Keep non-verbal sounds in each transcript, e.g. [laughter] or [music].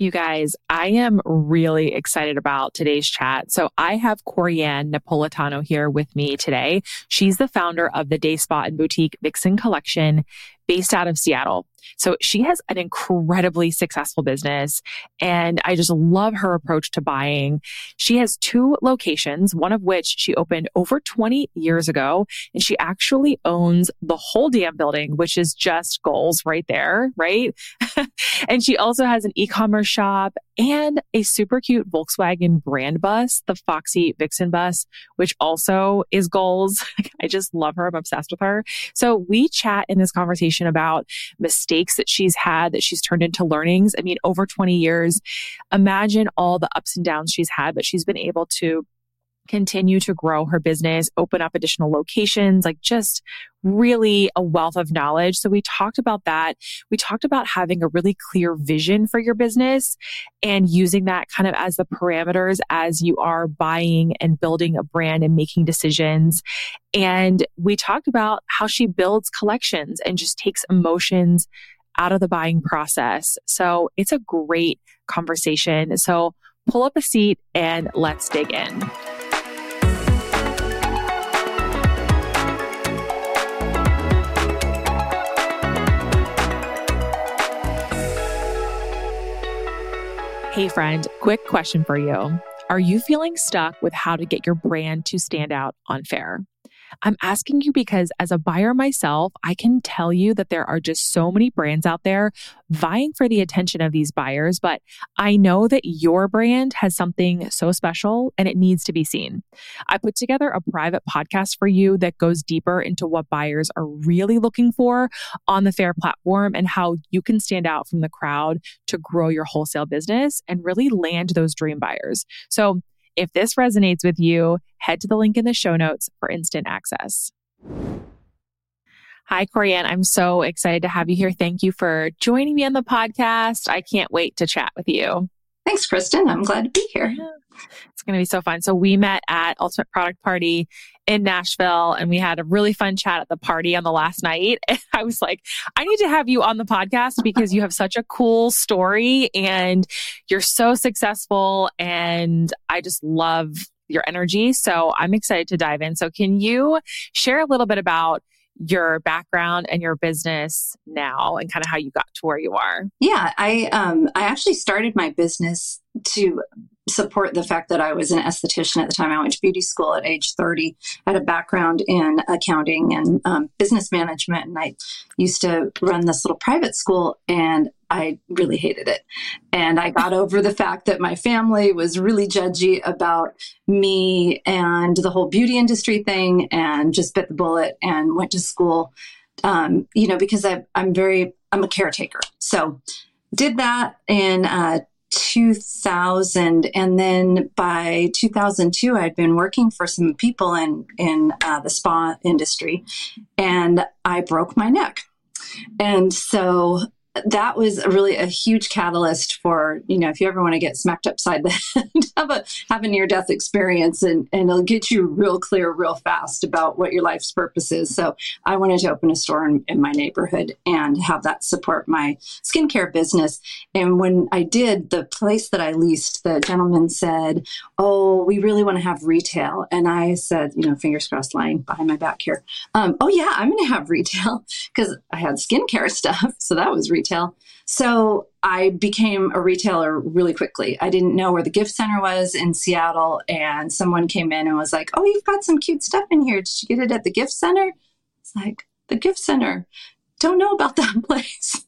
You guys, I am really excited about today's chat. So I have Courean Napolitano here with me today. She's the founder of the Day Spa and Boutique Vixen Collection based out of Seattle. So she has an incredibly successful business and I just love her approach to buying. She has two locations, one of which she opened over 20 years ago and she actually owns the whole damn building, which is just goals right there, right? [laughs] and she also has an e-commerce shop and a super cute Volkswagen brand bus, the Foxy Vixen bus, which also is goals. [laughs] I just love her. I'm obsessed with her. So we chat in this conversation about mistakes that she's had that she's turned into learnings. I mean, over 20 years, imagine all the ups and downs she's had, but she's been able to continue to grow her business, open up additional locations, like just really a wealth of knowledge. So we talked about that. We talked about having a really clear vision for your business and using that kind of as the parameters as you are buying and building a brand and making decisions. And we talked about how she builds collections and just takes emotions out of the buying process. So it's a great conversation. So pull up a seat and let's dig in. Hey, friend, quick question for you. Are you feeling stuck with how to get your brand to stand out on Faire? I'm asking you because as a buyer myself, I can tell you that there are just so many brands out there vying for the attention of these buyers, but I know that your brand has something so special and it needs to be seen. I put together a private podcast for you that goes deeper into what buyers are really looking for on the Faire platform and how you can stand out from the crowd to grow your wholesale business and really land those dream buyers. So if this resonates with you, head to the link in the show notes for instant access. Hi, Courean. I'm so excited to have you here. Thank you for joining me on the podcast. I can't wait to chat with you. Thanks, Kristin. I'm glad to be here. It's going to be so fun. So we met at Ultimate Product Party in Nashville and we had a really fun chat at the party on the last night. [laughs] And I was like, I need to have you on the podcast because you have such a cool story and you're so successful and I just love your energy. So I'm excited to dive in. So can you share a little bit about your background and your business now and kind of how you got to where you are. Yeah, I um I actually started my business to support the fact that I was an esthetician at the time. I went to beauty school at age 30, I had a background in accounting and um, business management. And I used to run this little private school and I really hated it. And I got [laughs] over the fact that my family was really judgy about me and the whole beauty industry thing and just bit the bullet and went to school, um, you know, because I, I'm very, I'm a caretaker. So did that in uh, 2000 and then by 2002 i'd been working for some people in in uh, the spa industry and i broke my neck. And so that was really a huge catalyst for you know if you ever want to get smacked upside the [laughs] head have a have a near death experience and and it'll get you real clear real fast about what your life's purpose is. So i wanted to open a store in, in my neighborhood and have that support my skincare business. And when i did the place that i leased the gentleman said oh we really want to have retail. And i said you know fingers crossed lying behind my back here um, oh yeah i'm going to have retail [laughs] because i had skincare [laughs] stuff. So that was retail retail. So I became a retailer really quickly. I didn't know where the gift center was in Seattle, and someone came in and was like, "Oh, you've got some cute stuff in here. Did you get it at the gift center?" It's like the gift center don't know about that [laughs] place.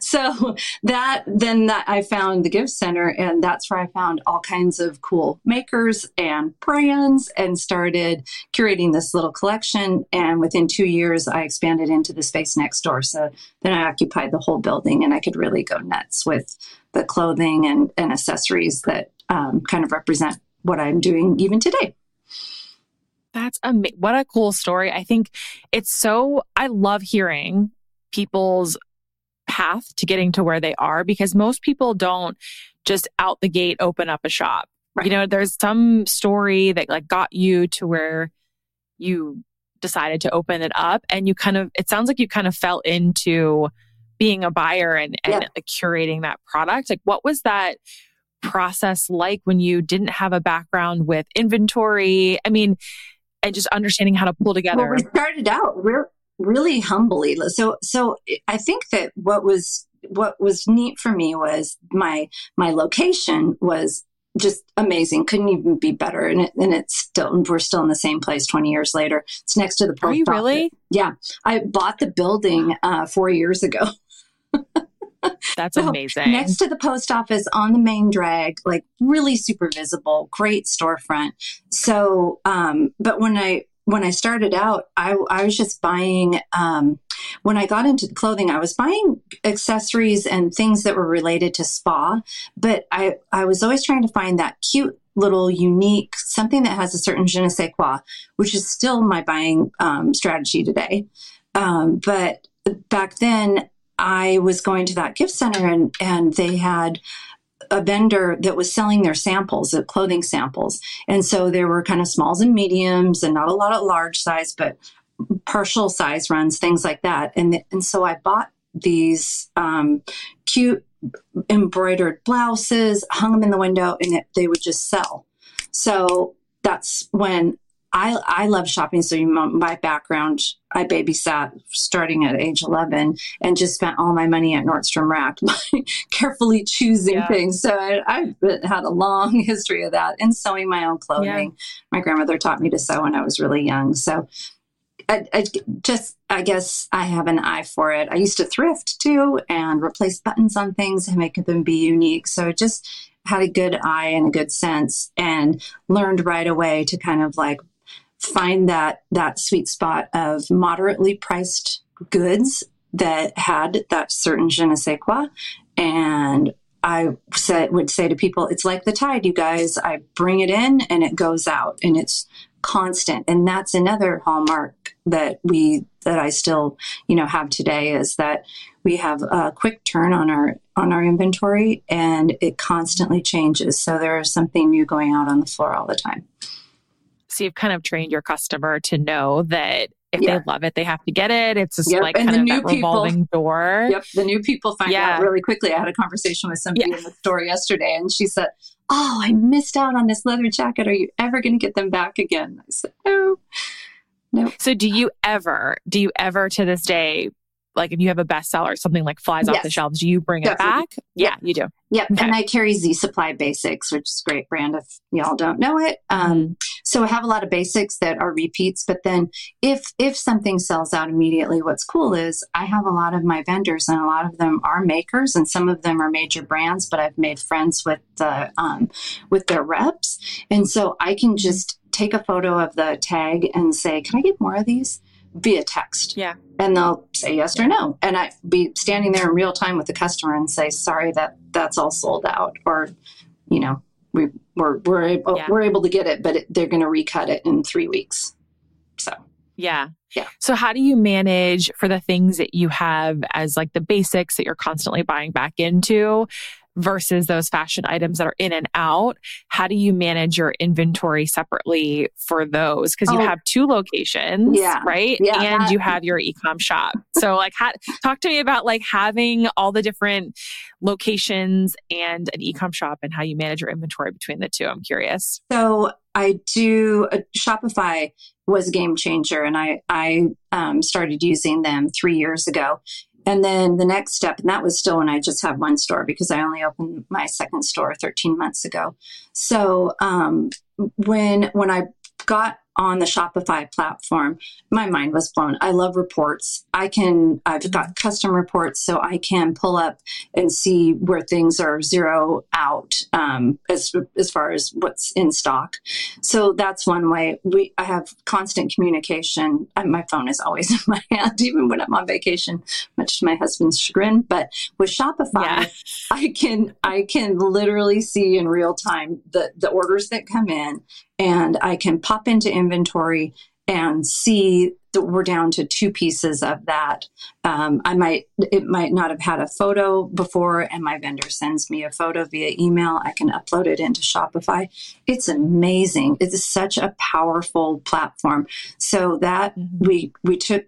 so that then that I found the gift center and that's where I found all kinds of cool makers and brands and started curating this little collection. And within two years, I expanded into the space next door. So then I occupied the whole building and I could really go nuts with the clothing and, and accessories that um, kind of represent what I'm doing even today. That's amazing. What a cool story. I think it's so, I love hearing people's path to getting to where they are because most people don't just out the gate open up a shop. Right. You know, there's some story that like got you to where you decided to open it up and you kind of it sounds like you kind of fell into being a buyer and, and yeah. curating that product. Like, what was that process like when you didn't have a background with inventory? I mean, and just understanding how to pull together. Well, we started out re- really humbly. So, so I think that what was what was neat for me was my my location was just amazing. Couldn't even be better. And it, and it's still, we're still in the same place 20 years later. It's next to the post Are you really? Yeah. I bought the building uh, four years ago. [laughs] That's so amazing. Next to the post office on the main drag, like really super visible, great storefront. So, um, but when I, when I started out, I, I was just buying, um, when I got into clothing, I was buying accessories and things that were related to spa, but I, I was always trying to find that cute little unique something that has a certain je ne sais quoi, which is still my buying um, strategy today. Um, but back then, I was going to that gift center and, and they had a vendor that was selling their samples, of clothing samples. And so there were kind of smalls and mediums and not a lot of large size, but partial size runs, things like that. And, and so I bought these um, cute embroidered blouses, hung them in the window, and it, they would just sell. So that's when I, I love shopping. So my background, I babysat starting at age 11 and just spent all my money at Nordstrom Rack, [laughs] carefully choosing yeah. things. So I, have had a long [laughs] history of that and sewing my own clothing. Yeah. My grandmother taught me to sew when I was really young. So I, I, just, I guess I have an eye for it. I used to thrift too and replace buttons on things and make them be unique. So I just had a good eye and a good sense and learned right away to kind of like find that, that sweet spot of moderately priced goods that had that certain je ne sais quoi. And I said, would say to people, it's like the tide, you guys. I bring it in and it goes out and it's constant. And that's another hallmark that we, that I still, you know, have today is that we have a quick turn on our, on our inventory and it constantly changes. So there is something new going out on the floor all the time. So you've kind of trained your customer to know that if yeah. they love it, they have to get it. It's just yep. like and kind of that revolving people, door. Yep. The new people find yeah. out really quickly. I had a conversation with somebody yeah. in the store yesterday and she said, Oh, I missed out on this leather jacket. Are you ever going to get them back again? I said, No. No. So do you ever, do you ever to this day like if you have a bestseller, something like flies yes. off the shelves, you bring Definitely. it back? Yeah, you do. Yep. Okay. And I carry Z Supply Basics, which is a great brand if y'all don't know it. Um, mm-hmm. So I have a lot of basics that are repeats, but then if if something sells out immediately, what's cool is I have a lot of my vendors, and a lot of them are makers, and some of them are major brands. But I've made friends with the um, with their reps, and so I can just take a photo of the tag and say, "Can I get more of these?" Via text. Yeah. And they'll say yes or no. And I'd be standing there in real time with the customer and say, sorry, that that's all sold out. Or, you know, we, we're, we're, able, yeah. we're able to get it, but it, they're going to recut it in three weeks. So, yeah. Yeah. So how do you manage for the things that you have as like the basics that you're constantly buying back into? Versus those fashion items that are in and out. How do you manage your inventory separately for those? Because you oh, have two locations, yeah, right? Yeah, and that, you have your ecom shop. So like, how, talk to me about like having all the different locations and an ecom shop and how you manage your inventory between the two. I'm curious. So I do uh, Shopify was a game changer, and I I um, started using them three years ago. And then the next step, and that was still when I just had one store because I only opened my second store 13 months ago. So um, when when I got on the Shopify platform, my mind was blown. I love reports. I can, I've got custom reports so I can pull up and see where things are zero out um, as, as far as what's in stock. So that's one way. We, I have constant communication. My phone is always [laughs] in my hand, even when I'm on vacation, much to my husband's chagrin. But with Shopify, yeah. I can, I can literally see in real time the, the orders that come in and I can pop into inventory and see that we're down to two pieces of that. Um, I might, it might not have had a photo before, and my vendor sends me a photo via email. I can upload it into Shopify. It's amazing. It's such a powerful platform. So that mm-hmm. we we took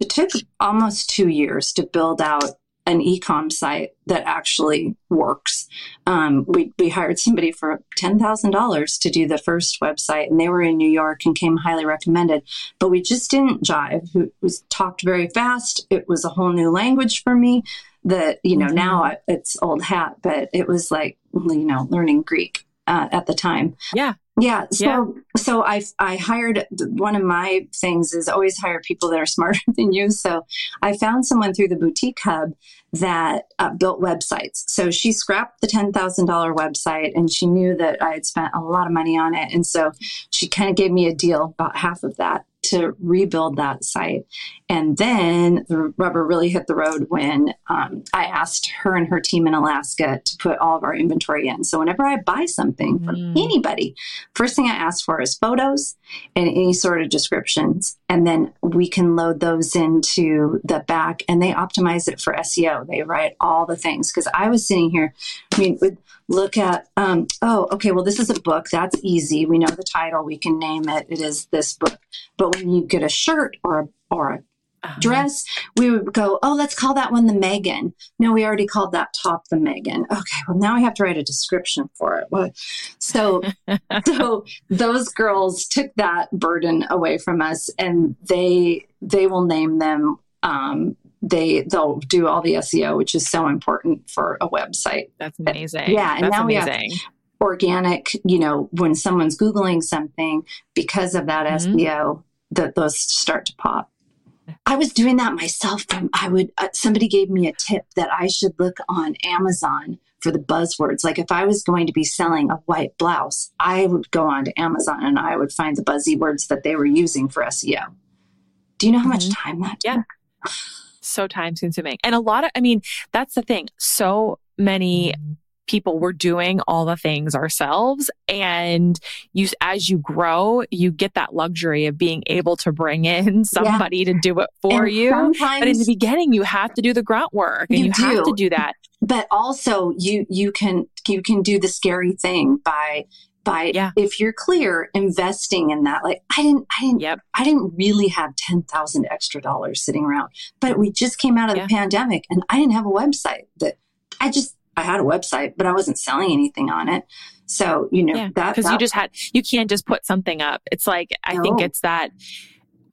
it took almost two years to build out an ecom site that actually works. Um, we, we hired somebody for $10,000 to do the first website, and they were in New York and came highly recommended. But we just didn't jive. It was talked very fast. It was a whole new language for me that, you know, mm-hmm. now it's old hat, but it was like, you know, learning Greek uh, at the time. Yeah. Yeah. So, yeah. so I, I hired one of my things is always hire people that are [laughs] smarter than you. So I found someone through the boutique hub that uh, built websites. So she scrapped the $10,000 website and she knew that I had spent a lot of money on it. And so she kind of gave me a deal about half of that to rebuild that site. And then the rubber really hit the road when um, I asked her and her team in Alaska to put all of our inventory in. So whenever I buy something from mm. anybody, first thing I ask for is photos and any sort of descriptions. And then we can load those into the back and they optimize it for SEO. They write all the things. Because I was sitting here, I mean, look at um, oh okay well this is a book. That's easy. We know the title. We can name it. It is this book. But when you get a shirt or a, or a uh-huh. dress we would go oh let's call that one the megan. No we already called that top the megan. Okay well now i have to write a description for it. Well, so [laughs] so those girls took that burden away from us and they they will name them um, they they'll do all the SEO, which is so important for a website. That's amazing. Yeah, and That's now amazing. we have organic. You know, when someone's googling something because of that mm-hmm. SEO, that those start to pop. I was doing that myself. From I would uh, somebody gave me a tip that I should look on Amazon for the buzzwords. Like if I was going to be selling a white blouse, I would go on to Amazon and I would find the buzzy words that they were using for SEO. Do you know how mm-hmm. much time that took? Yeah so time consuming. And a lot of, I mean, that's the thing. So many mm-hmm. people were doing all the things ourselves and you as you grow you get that luxury of being able to bring in [laughs] somebody yeah. to do it for and you but in the beginning you have to do the grunt work and you, you have to do that but also you you can you can do the scary thing by by yeah. if you're clear investing in that like i didn't i didn't yep. i didn't really have 10,000 extra dollars sitting around but we just came out of yeah. the pandemic and i didn't have a website that i just i had a website but i wasn't selling anything on it so you know yeah, that because you just had you can't just put something up it's like i no. think it's that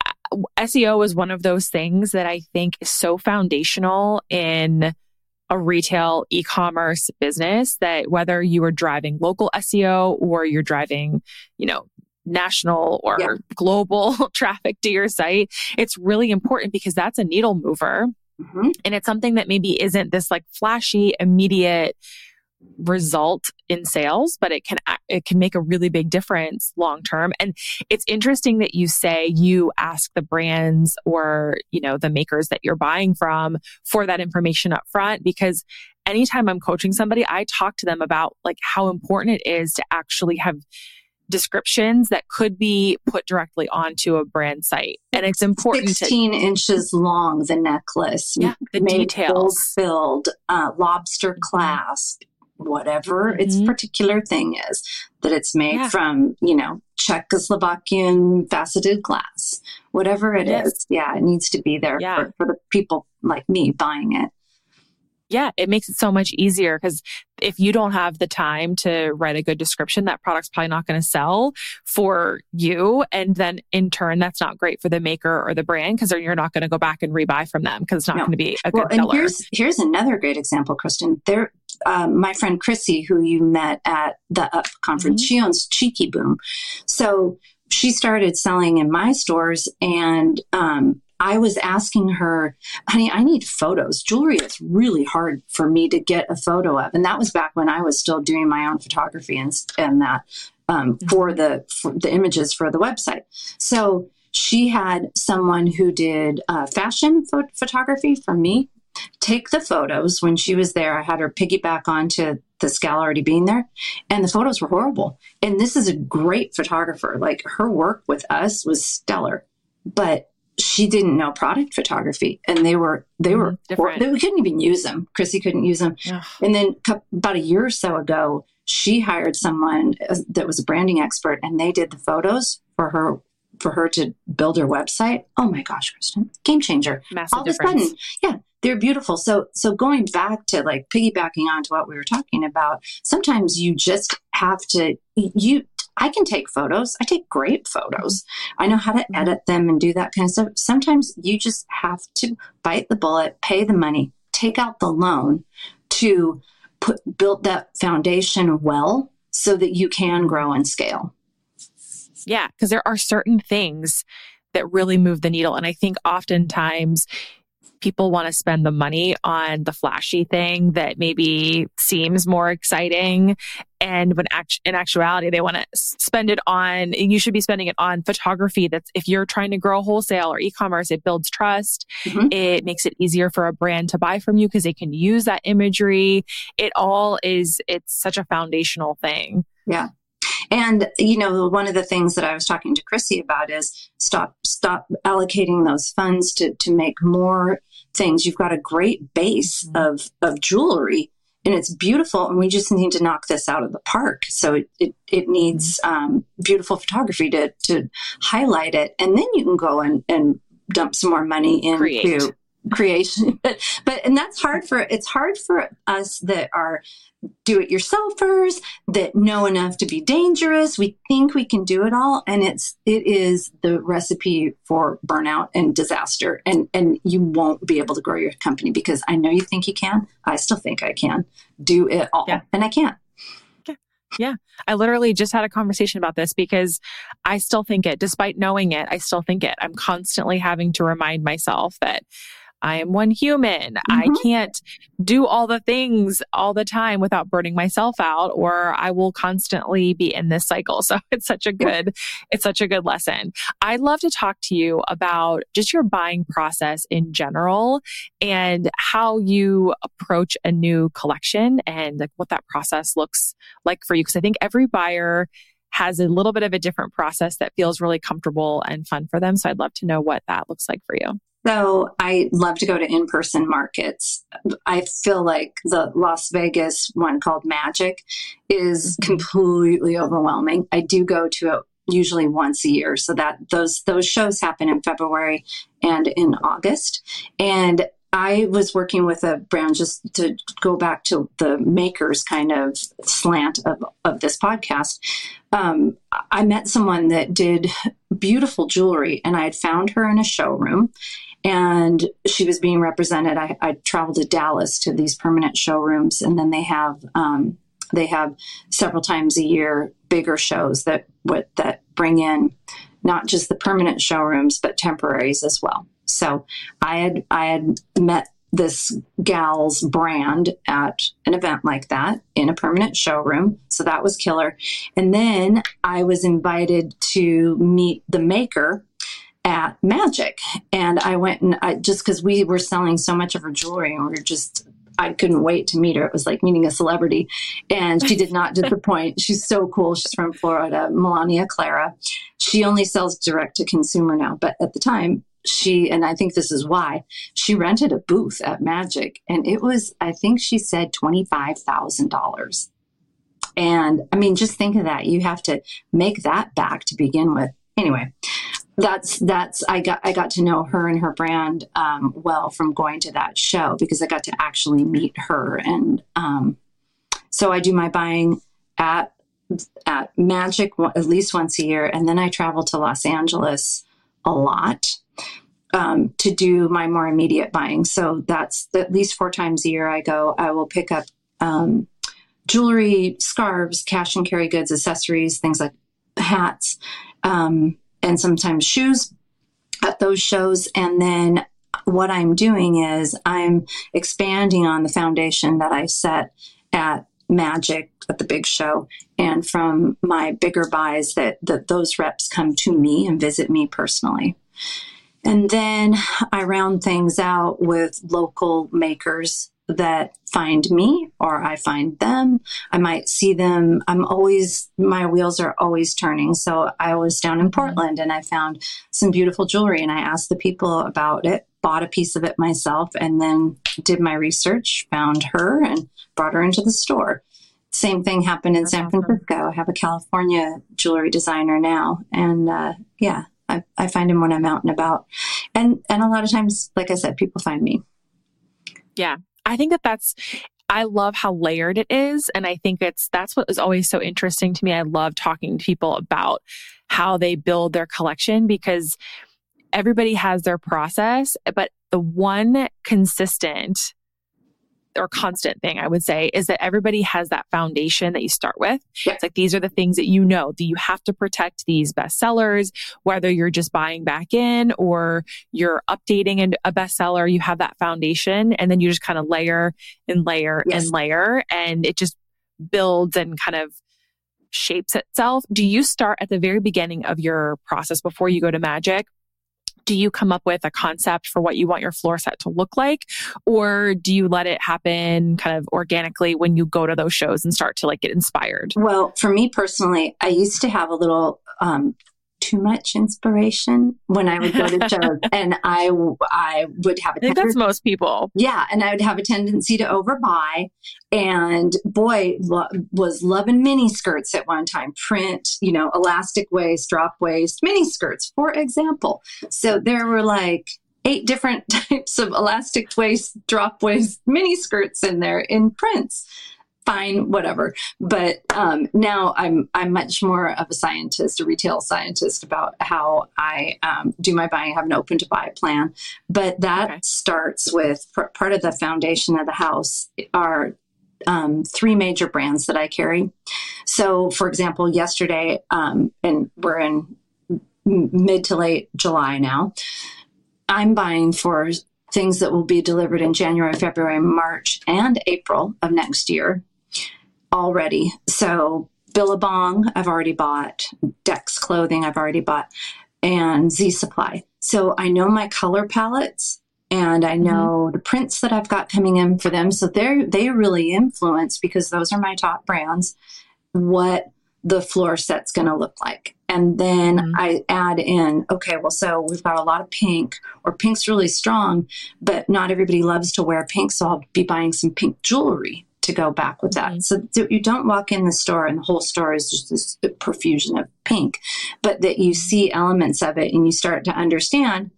uh, SEO is one of those things that I think is so foundational in a retail e-commerce business that whether you are driving local SEO or you're driving, you know, national or yeah. global [laughs] traffic to your site, it's really important because that's a needle mover. Mm-hmm. And it's something that maybe isn't this like flashy, immediate result in sales, but it can it can make a really big difference long term. And it's interesting that you say you ask the brands or, you know, the makers that you're buying from for that information up front because anytime I'm coaching somebody, I talk to them about like how important it is to actually have descriptions that could be put directly onto a brand site. And it's important 16 to, inches long, the necklace. Yeah, the details. Filled, uh, lobster clasp, whatever mm-hmm. its particular thing is, that it's made yeah. from, you know, Czechoslovakian faceted glass, whatever it yes. is. Yeah, it needs to be there yeah. for, for the people like me buying it. Yeah, it makes it so much easier because if you don't have the time to write a good description, that product's probably not going to sell for you. And then in turn, that's not great for the maker or the brand because you're not going to go back and rebuy from them because it's not no. going to be a well, good seller. And here's, here's another great example, Kristin. There, um, my friend Chrissy, who you met at the UP conference, mm-hmm. she owns Cheeky Boom. So she started selling in my stores and um, I was asking her, honey, I need photos. Jewelry is really hard for me to get a photo of. And that was back when I was still doing my own photography and, and that um, mm-hmm. for, the, for the images for the website. So she had someone who did uh, fashion photography for me take the photos when she was there. I had her piggyback onto the gal already being there, and the photos were horrible. And this is a great photographer. Like her work with us was stellar, but she didn't know product photography, and they were they were mm, they, we couldn't even use them. Chrissy couldn't use them. Ugh. And then about a year or so ago, she hired someone uh, that was a branding expert, and they did the photos for her for her to build her website. Oh my gosh, Kristin, game changer. Massive All difference. of a sudden, yeah, they're beautiful. So, so going back to like piggybacking onto what we were talking about, sometimes you just have to, you, I can take photos. I take great photos. I know how to mm-hmm. edit them and do that kind of stuff. Sometimes you just have to bite the bullet, pay the money, take out the loan to put build that foundation well so that you can grow and scale. Yeah, because there are certain things that really move the needle. And I think oftentimes people want to spend the money on the flashy thing that maybe seems more exciting. And when act- in actuality, they want to spend it on, you should be spending it on photography. That's if you're trying to grow wholesale or e-commerce, it builds trust. Mm-hmm. It makes it easier for a brand to buy from you because they can use that imagery. It all is, it's such a foundational thing. Yeah. And you know, one of the things that I was talking to Chrissy about is stop stop allocating those funds to to make more things. You've got a great base mm-hmm. of of jewelry and it's beautiful and we just need to knock this out of the park so it, it, it needs mm-hmm. um, beautiful photography to, to highlight it and then you can go and, and dump some more money into Create. creation but, [laughs] but and that's hard for it's hard for us that are do it yourselfers that know enough to be dangerous. We think we can do it all. And it's, it is the recipe for burnout and disaster. And, and you won't be able to grow your company because I know you think you can. I still think I can do it all yeah. and I can't. Yeah. I literally just had a conversation about this because I still think it, despite knowing it, I still think it. I'm constantly having to remind myself that I am one human. Mm-hmm. I can't do all the things all the time without burning myself out or I will constantly be in this cycle. [laughs] So it's such a good, it's such a good lesson. I'd love to talk to you about just your buying process in general and how you approach a new collection and like what that process looks like for you. Cause I think every buyer has a little bit of a different process that feels really comfortable and fun for them. So I'd love to know what that looks like for you. So I love to go to in-person markets. I feel like the Las Vegas one called Magic is mm-hmm. completely overwhelming. I do go to it usually once a year. So that those those shows happen in February and in August. And I was working with a brand just to go back to the makers kind of slant of, of this podcast. Um, I met someone that did beautiful jewelry and I had found her in a showroom and she was being represented. I, I traveled to Dallas to these permanent showrooms, and then they have um, they have several times a year bigger shows that what that bring in not just the permanent showrooms but temporaries as well. So I had I had met this gal's brand at an event like that in a permanent showroom. So that was killer. And then I was invited to meet the maker at Magic. And I went and I just because we were selling so much of her jewelry and we were just I couldn't wait to meet her. It was like meeting a celebrity. And she did not disappoint. [laughs] She's so cool. She's from Florida, Melania Clara. She only sells direct to consumer now, but at the time, she, and I think this is why, she rented a booth at Magic and it was, I think she said $25,000. And I mean, just think of that. You have to make that back to begin with. Anyway, that's that's I got I got to know her and her brand um, well from going to that show because I got to actually meet her and um, so I do my buying at at Magic at least once a year and then I travel to Los Angeles a lot um, to do my more immediate buying. So that's at least four times a year I go. I will pick up um, jewelry, scarves, cash and carry goods, accessories, things like hats. Um, and sometimes shoes at those shows. And then what I'm doing is I'm expanding on the foundation that I set at Magic at the big show and from my bigger buys that, that those reps come to me and visit me personally. And then I round things out with local makers that find me or I find them. I might see them. I'm always, my wheels are always turning. So I was down in mm-hmm. Portland and I found some beautiful jewelry and I asked the people about it, bought a piece of it myself, and then did my research, found her and brought her into the store. Same thing happened in San Francisco. I have a California jewelry designer now. And uh, yeah, I, I find them when I'm out and about. And, and a lot of times, like I said, people find me. Yeah. I think that that's, I love how layered it is. And I think it's, that's what is always so interesting to me. I love talking to people about how they build their collection because everybody has their process, but the one consistent or constant thing I would say is that everybody has that foundation that you start with. Yeah. It's like these are the things that you know that you have to protect these bestsellers, whether you're just buying back in or you're updating a bestseller, you have that foundation and then you just kind of layer and layer yes. and layer and it just builds and kind of shapes itself. Do you start at the very beginning of your process before you go to magic? Do you come up with a concept for what you want your floor set to look like? Or do you let it happen kind of organically when you go to those shows and start to like get inspired? Well, for me personally, I used to have a little um, too much inspiration when I would go to [laughs] shows, and I I would have. A I think that's most people. Yeah, and I would have a tendency to overbuy, and boy, lo- was loving mini skirts at one time. Print, you know, elastic waist, drop waist, mini skirts, for example. So there were like eight different [laughs] types of elastic waist, drop waist, mini skirts in there in prints fine, whatever. But um, now I'm I'm much more of a scientist, a retail scientist about how I um, do my buying. I have an open to buy plan, but that okay. starts with part of the foundation of the house are um, three major brands that I carry. So, for example, yesterday, um, and we're in mid to late July now. I'm buying for things that will be delivered in January, February, March, and April of next year already. So Billabong, I've already bought. Dex clothing, I've already bought, and Z Supply. So I know my color palettes and I know mm-hmm. the prints that I've got coming in for them. So they're they really influence because those are my top brands. What the floor set's going to look like. And then mm-hmm. I add in, okay, well, so we've got a lot of pink, or pink's really strong, but not everybody loves to wear pink. So I'll be buying some pink jewelry to go back with that. Mm-hmm. So you don't walk in the store and the whole store is just this profusion of pink, but that you see elements of it and you start to understand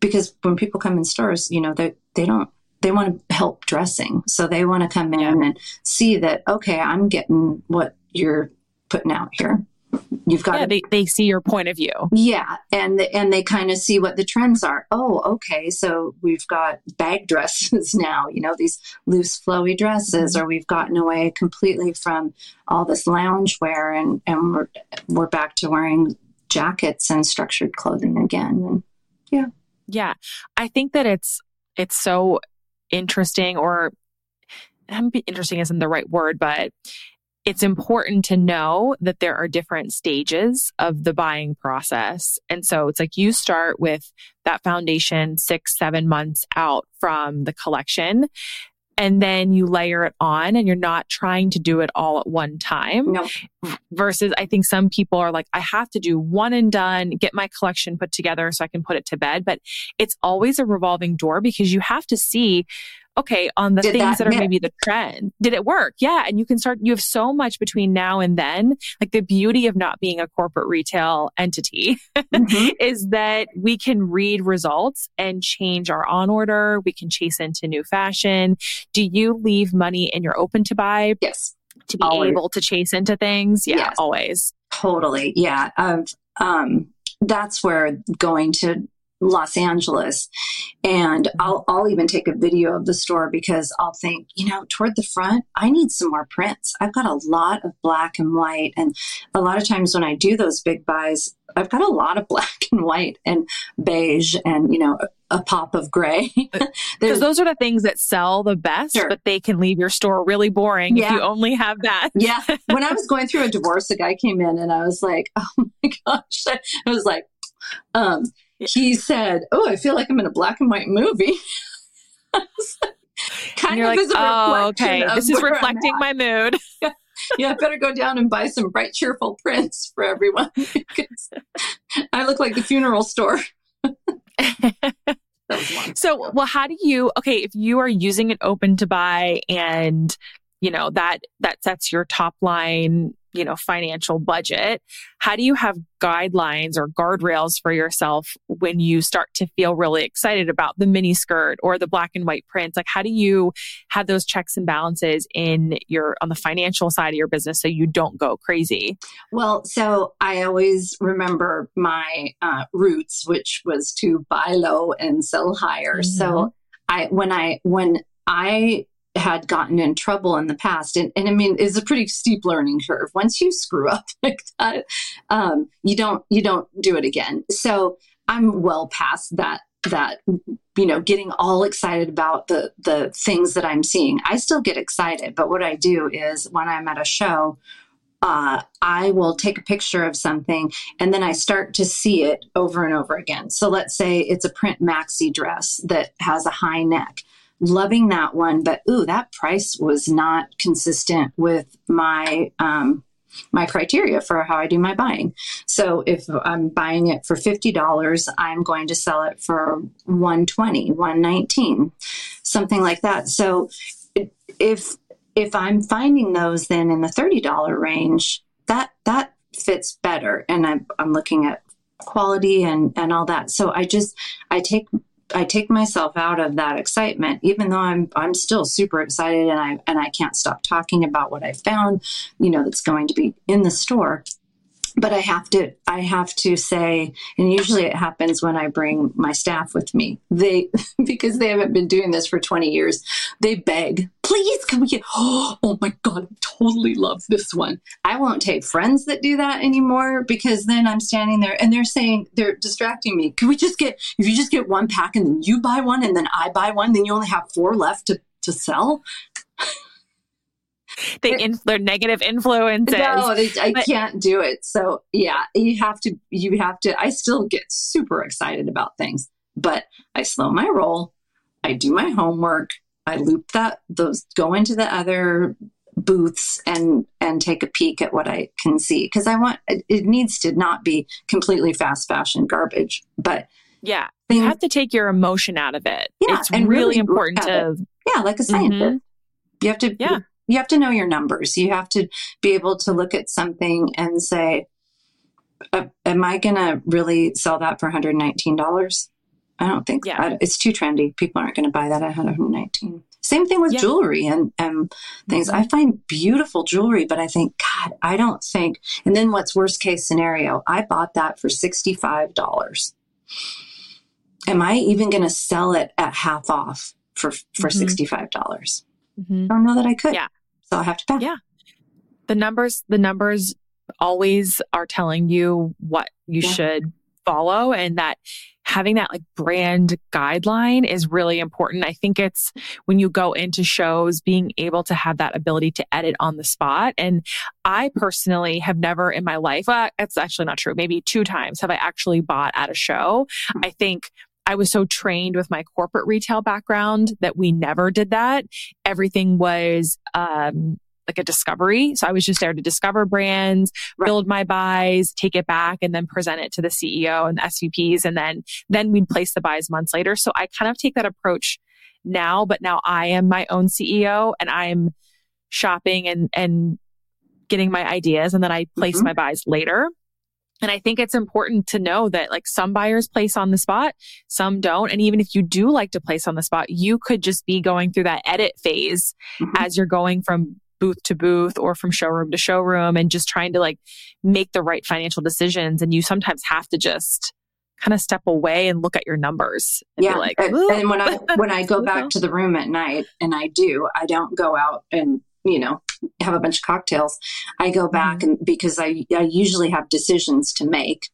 because when people come in stores, you know, they, they don't, they want to help dressing. So they want to come in yeah. and see that, okay, I'm getting what you're putting out here you've got yeah, to, they, they see your point of view. Yeah and the, and they kind of see what the trends are. Oh okay so we've got bag dresses [laughs] now you know these loose flowy dresses mm-hmm. or we've gotten away completely from all this lounge wear and and we're we're back to wearing jackets and structured clothing again and yeah. Yeah i think that it's it's so interesting or interesting isn't the right word but it's important to know that there are different stages of the buying process. And so it's like you start with that foundation six, seven months out from the collection. And then you layer it on and you're not trying to do it all at one time. No. Versus I think some people are like, I have to do one and done, get my collection put together so I can put it to bed. But it's always a revolving door because you have to see okay, on the did things that, that are maybe the trend, did it work? Yeah. And you can start, you have so much between now and then. Like the beauty of not being a corporate retail entity mm-hmm. [laughs] is that we can read results and change our on order. We can chase into new fashion. Do you leave money in your open to buy? Yes. To be always. able to chase into things? Yeah, yes. always. Totally. Yeah. Um, um, that's where going to Los Angeles. And I'll, I'll even take a video of the store because I'll think, you know, toward the front, I need some more prints. I've got a lot of black and white. And a lot of times when I do those big buys, I've got a lot of [laughs] black and white and beige and, you know, a, a pop of gray. [laughs] Because those are the things that sell the best, sure. but they can leave your store really boring yeah. if you only have that. yeah. [laughs] When I was going through a divorce, a guy came in and I was like, oh my gosh. I was like, um, he said, "Oh, I feel like I'm in a black and white movie." [laughs] kind of like, as a oh, okay, this is reflecting my mood. [laughs] yeah. yeah, I better go down and buy some bright, cheerful prints for everyone [laughs] because I look like the funeral store. so, well, how do you? Okay, if you are using it open to buy, and you know that that sets your top line you know, financial budget. How do you have guidelines or guardrails for yourself when you start to feel really excited about the mini skirt or the black and white prints? Like, how do you have those checks and balances in your, on the financial side of your business so you don't go crazy? Well, so I always remember my uh, roots, which was to buy low and sell higher. Mm-hmm. So I, when I, when I had gotten in trouble in the past. And, and I mean, it's a pretty steep learning curve. Once you screw up [laughs] like that, um, you don't, you don't do it again. So I'm well past that, that, you know, getting all excited about the, the things that I'm seeing. I still get excited, but what I do is when I'm at a show, uh, I will take a picture of something and then I start to see it over and over again. So let's say it's a print maxi dress that has a high neck loving that one, but ooh, that price was not consistent with my um, my criteria for how I do my buying. So if I'm buying it for $50, I'm going to sell it for 120, 119, something like that. So if if I'm finding those then in the $30 range, that that fits better and I'm, I'm looking at quality and and all that. So I just I take I take myself out of that excitement, even though I'm I'm still super excited and I and I can't stop talking about what I found, you know, that's going to be in the store but I have to I have to say, and usually it happens when I bring my staff with me. They [laughs] because they haven't been doing this for 20 years, they beg, please can we get oh my god, I totally love this one. I won't take friends that do that anymore because then I'm standing there and they're saying they're distracting me. Can we just get if you just get one pack and then you buy one and then I buy one, then you only have four left to to sell? They in, they're negative influences. No, they, I but, can't do it. So yeah, you have to. You have to. I still get super excited about things, but I slow my roll. I do my homework. I loop that those go into the other booths and and take a peek at what I can see because I want it, it needs to not be completely fast fashion garbage, but yeah, you have to take your emotion out of it. Yeah, it's really, really important to it. yeah, like a scientist. Mm-hmm. You have to yeah you have to know your numbers. You have to be able to look at something and say, uh, am I going to really sell that for $119? I don't think yeah. I, it's too trendy. People aren't going to buy that at 119. Same thing with yeah. jewelry and, and things. Mm-hmm. I find beautiful jewelry, but I think, God, I don't think. And then what's worst case scenario? I bought that for $65. Am I even going to sell it at half off for, for mm-hmm. $65? Mm-hmm. I don't know that I could. Yeah. So I have to pay. Yeah. The numbers, the numbers always are telling you what you yeah. should follow and that having that like brand guideline is really important. I think it's when you go into shows, being able to have that ability to edit on the spot. And I personally have never in my life, well, it's actually not true. Maybe two times have I actually bought at a show. Hmm. I think I was so trained with my corporate retail background that we never did that. Everything was, um, like a discovery. So I was just there to discover brands, build my buys, take it back and then present it to the CEO and the SVPs. And then, then we'd place the buys months later. So I kind of take that approach now, but now I am my own CEO and I'm shopping and, and getting my ideas and then I place mm-hmm. my buys later. And I think it's important to know that like some buyers place on the spot, some don't. And even if you do like to place on the spot, you could just be going through that edit phase mm-hmm. as you're going from booth to booth or from showroom to showroom and just trying to like make the right financial decisions. And you sometimes have to just kind of step away and look at your numbers and yeah. like, and, and when I when I go [laughs] back to the room at night and I do, I don't go out and you know, have a bunch of cocktails. I go back mm-hmm. and because I, I usually have decisions to make.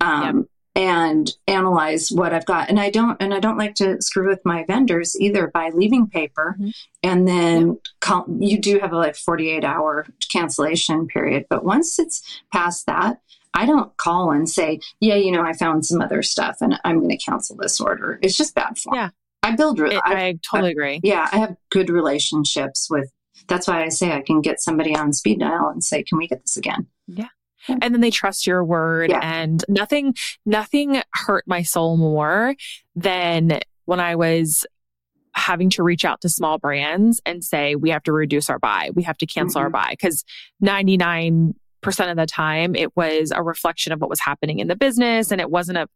Um, and analyze what I've got. And I don't, and I don't like to screw with my vendors either by leaving paper. Mm-hmm. And then yeah. call, you do have a like 48 hour cancellation period. But once it's past that, I don't call and say, yeah, you know, I found some other stuff and I'm going to cancel this order. It's just bad form. Yeah. I build, re- I, I, totally I, agree. Yeah. I have good relationships with that's why I say I can get somebody on speed dial and say, can we get this again? Yeah. And then they trust your word yeah. and nothing, nothing hurt my soul more than when I was having to reach out to small brands and say, we have to reduce our buy. We have to cancel mm-hmm. our buy because 99 percent of the time it was a reflection of what was happening in the business and it wasn't a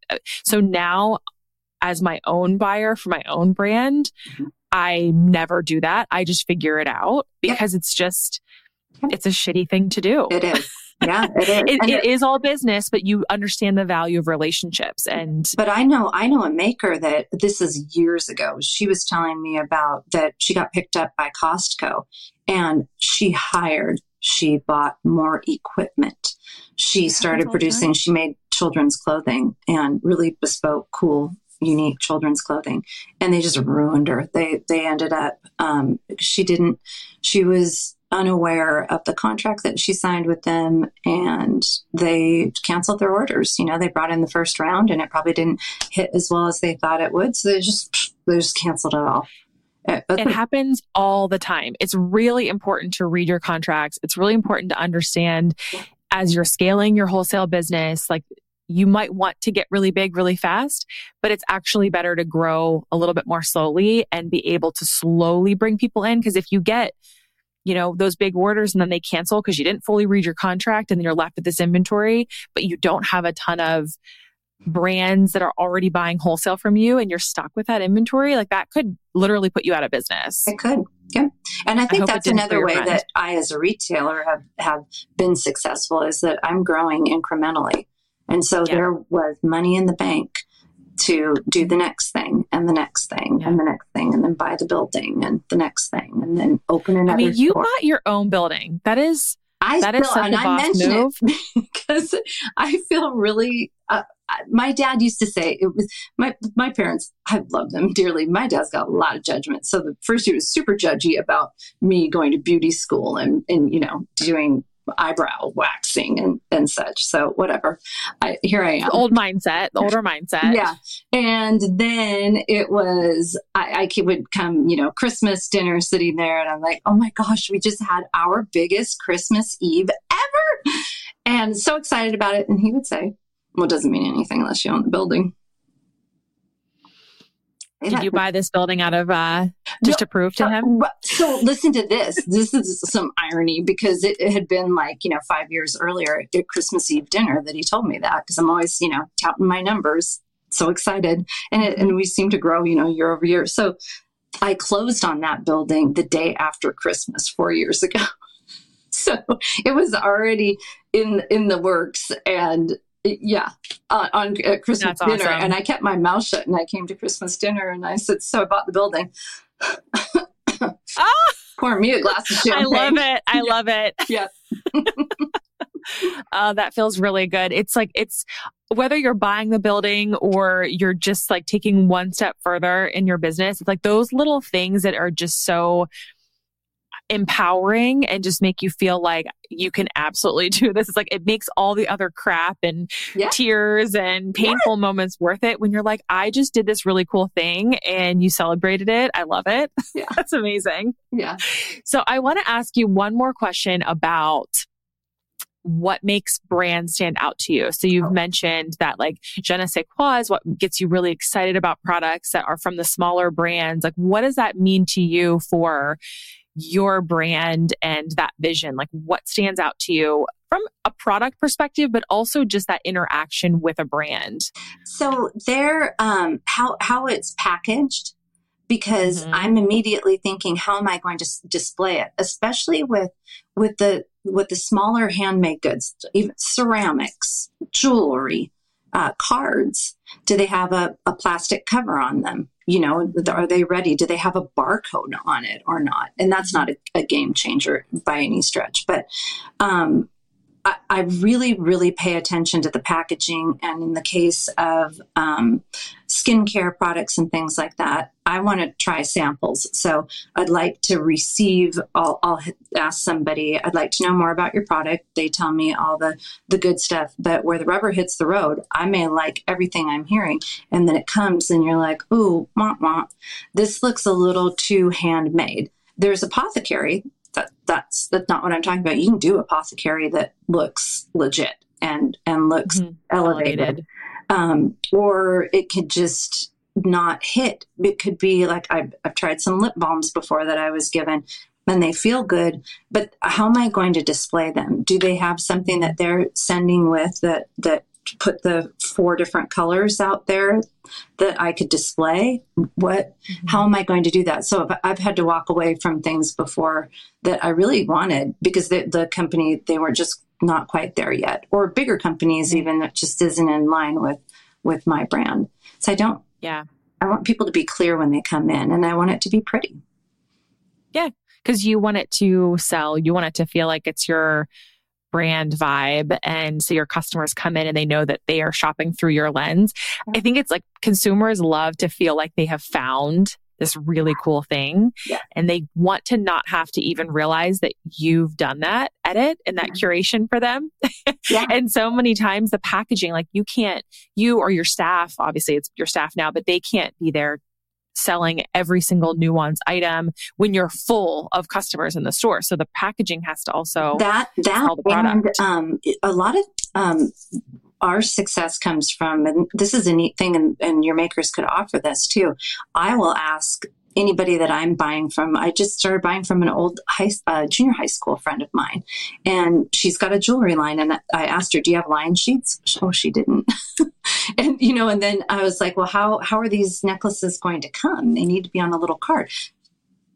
so now as my own buyer for my own brand mm-hmm. I never do that. I just figure it out because it's just it's a shitty thing to do. It is. Yeah it is. [laughs] It, it is all business but you understand the value of relationships and but i know i know a maker that this is years ago she was telling me about that she got picked up by costco and she hired she bought more equipment. She started producing she made children's clothing and really bespoke cool unique children's clothing and they just ruined her they they ended up um, she didn't she was unaware of the contract that she signed with them and they canceled their orders. You know, they brought in the first round and it probably didn't hit as well as they thought it would. So they just, they just canceled it all. Uh, it happens all the time. It's really important to read your contracts. It's really important to understand as you're scaling your wholesale business, like you might want to get really big really fast, but it's actually better to grow a little bit more slowly and be able to slowly bring people in. Cause if you get you know, those big orders and then they cancel because you didn't fully read your contract and then you're left with this inventory, but you don't have a ton of brands that are already buying wholesale from you and you're stuck with that inventory, like that could literally put you out of business. It could. Yeah. And I think I that's another way friend. that I as a retailer have have been successful is that I'm growing incrementally. And so yeah. there was money in the bank to do the next thing and the next thing yeah. and the next thing and then buy the building and the next thing and then open another. I mean, you store. bought your own building. That is I that feel, and I mention move. it [laughs] because I feel really. Uh, my dad used to say it was my my parents. I love them dearly. My dad's got a lot of judgment. So the first he was super judgy about me going to beauty school and and you know doing eyebrow waxing and, and such. So whatever. I, here I am. Old mindset, older mindset. yeah. And then it was, I, I would come, you know, Christmas dinner sitting there and I'm like, oh my gosh, we just had our biggest Christmas Eve ever. And so excited about it. And he would say, well, it doesn't mean anything unless you own the building. Did you buy this building out of uh, just no, to prove to him? So listen to this. This is some irony because it, it, had been like you know five years earlier at Christmas Eve dinner that he told me that because I'm always you know touting my numbers, so excited, and it, and we seem to grow you know year over year. So I closed on that building the day after Christmas four years ago. [laughs] so it was already in in the works and yeah, uh, on at Christmas That's dinner, awesome. and I kept my mouth shut. And I came to Christmas dinner, and I said, "So I bought the building." [laughs] ah! Pour me a glass of champagne. I love it. I love it. [laughs] yeah. [laughs] uh, that feels really good. It's like it's whether you're buying the building or you're just like taking one step further in your business. It's like those little things that are just so empowering and just make you feel like you can absolutely [laughs] do this. It's like it makes all the other crap and yeah. tears and painful yeah. moments worth it when you're like, I just did this really cool thing and you celebrated it. I love it. [laughs] Yeah. That's amazing. Yeah. So I want to ask you one more question about what makes brands stand out to you? So you've oh. mentioned that like je ne sais quoi is what gets you really excited about products that are from the smaller brands. Like what does that mean to you for your brand and that vision? Like what stands out to you from a product perspective, but also just that interaction with a brand? So there, um, how, how it's packaged, because mm-hmm. I'm immediately thinking, how am I going to s- display it? Especially with, with the, with the smaller handmade goods, even ceramics, jewelry, uh, cards. Do they have a, a plastic cover on them? You know are they ready? Do they have a barcode on it or not? And that's not a, a game changer by any stretch but um, I, really really pay attention to the packaging and in the case of um, skincare products and things like that I want to try samples. So I'd like to receive, I'll, I'll, ask somebody, I'd like to know more about your product. They tell me all the, the good stuff, but where the rubber hits the road, I may like everything I'm hearing. And then it comes and you're like, ooh, wah, wah. this looks a little too handmade. There's apothecary. That, that's, that's not what I'm talking about. You can do apothecary that looks legit and, and looks mm-hmm. elevated. elevated. Um, or it could just not hit. It could be like I've, I've tried some lip balms before that I was given and they feel good, but how am I going to display them? Do they have something that they're sending with that that put the four different colors out there that I could display. What, mm-hmm. how am I going to do that? So I've had to walk away from things before that I really wanted because the, the company, they were just not quite there yet or bigger companies mm-hmm. even that just isn't in line with, with my brand. So I don't, yeah, I want people to be clear when they come in and I want it to be pretty. Yeah. Cause you want it to sell. You want it to feel like it's your, brand vibe. And so your customers come in and they know that they are shopping through your lens. I think it's like consumers love to feel like they have found this really cool thing. Yeah. And they want to not have to even realize that you've done that edit and that curation for them. Yeah. [laughs] and so many times the packaging, like you can't, you or your staff, obviously it's your staff now, but they can't be there selling every single nuance item when you're full of customers in the store. So the packaging has to also that that and um, a lot of um, our success comes from, and this is a neat thing, and, and your makers could offer this too. I will ask anybody that I'm buying from. I just started buying from an old high, uh, junior high school friend of mine, and she's got a jewelry line. And I asked her, "Do you have line sheets?" Oh, she didn't. [laughs] and you know, and then I was like, "Well, how how are these necklaces going to come? They need to be on a little card."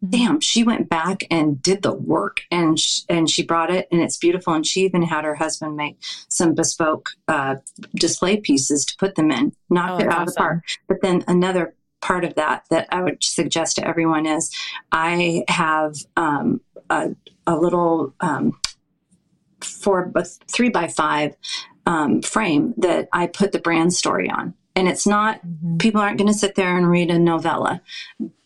Mm-hmm. Damn, she went back and did the work, and sh- and she brought it, and it's beautiful. And she even had her husband make some bespoke uh, display pieces to put them in, knocked oh, it out awesome. of the park. But then another part of that that I would suggest to everyone is I have um, a, a, little um, four, three by five um, frame that I put the brand story on. And it's not, mm-hmm. people aren't going to sit there and read a novella,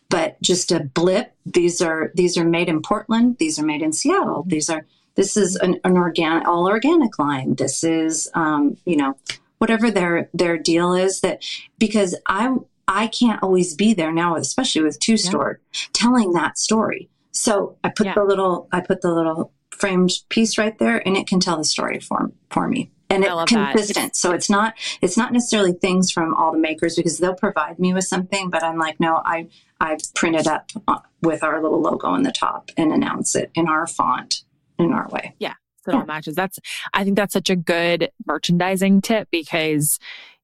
but just a blip. These are, these are made in Portland. These are made in Seattle. Mm-hmm. These are, this is an, an organic, all organic line. This is, um, you know, whatever their, their deal is that because I, I can't always be there now, especially with two store, yeah. telling that story. So I put yeah. the little, I put the little framed piece right there, and it can tell the story for for me. And it's consistent. So it's not it's not necessarily things from all the makers because they'll provide me with something, but I'm like, no, I I print it up uh, with our little logo on the top and announce it in our font in our way. Yeah. So it yeah. all matches. That's I think that's such a good merchandising tip because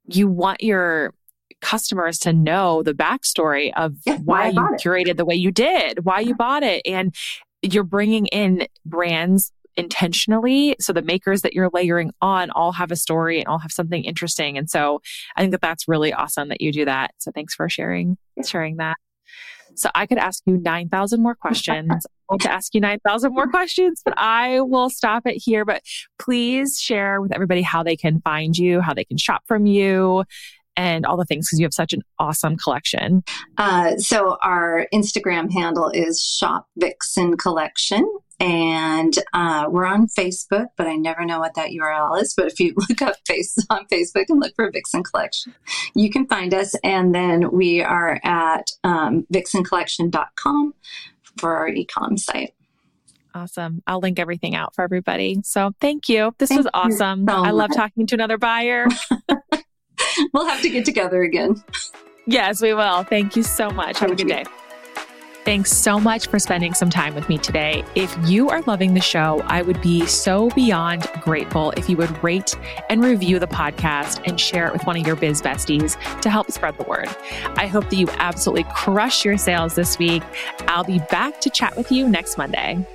you want your customers to know the backstory of yeah, why, why you curated the way you did, why you bought it. And you're bringing in brands intentionally. So the makers that you're layering on all have a story and all have something interesting. And so I think that that's really awesome that you do that. So thanks for sharing, sharing that. So I could ask you 9,000 more questions. [laughs] I want to ask you 9,000 more questions, but I will stop it here. But please share with everybody how they can find you, how they can shop from you, and all the things because you have such an awesome collection. Uh, so our Instagram handle is Shop Vixen Collection. And uh, we're on Facebook, but I never know what that URL is. But if you [laughs] look up face on Facebook and look for Vixen Collection, you can find us. And then we are at um, vixencollection.com for our ecom site. Awesome. I'll link everything out for everybody. So thank you. This thank was awesome. So I love talking to another buyer. [laughs] [laughs] we'll have to get together again. Yes, we will. Thank you so much. Have Thank a good you. day. Thanks so much for spending some time with me today. If you are loving the show, I would be so beyond grateful if you would rate and review the podcast and share it with one of your biz besties to help spread the word. I hope that you absolutely crush your sales this week. I'll be back to chat with you next Monday.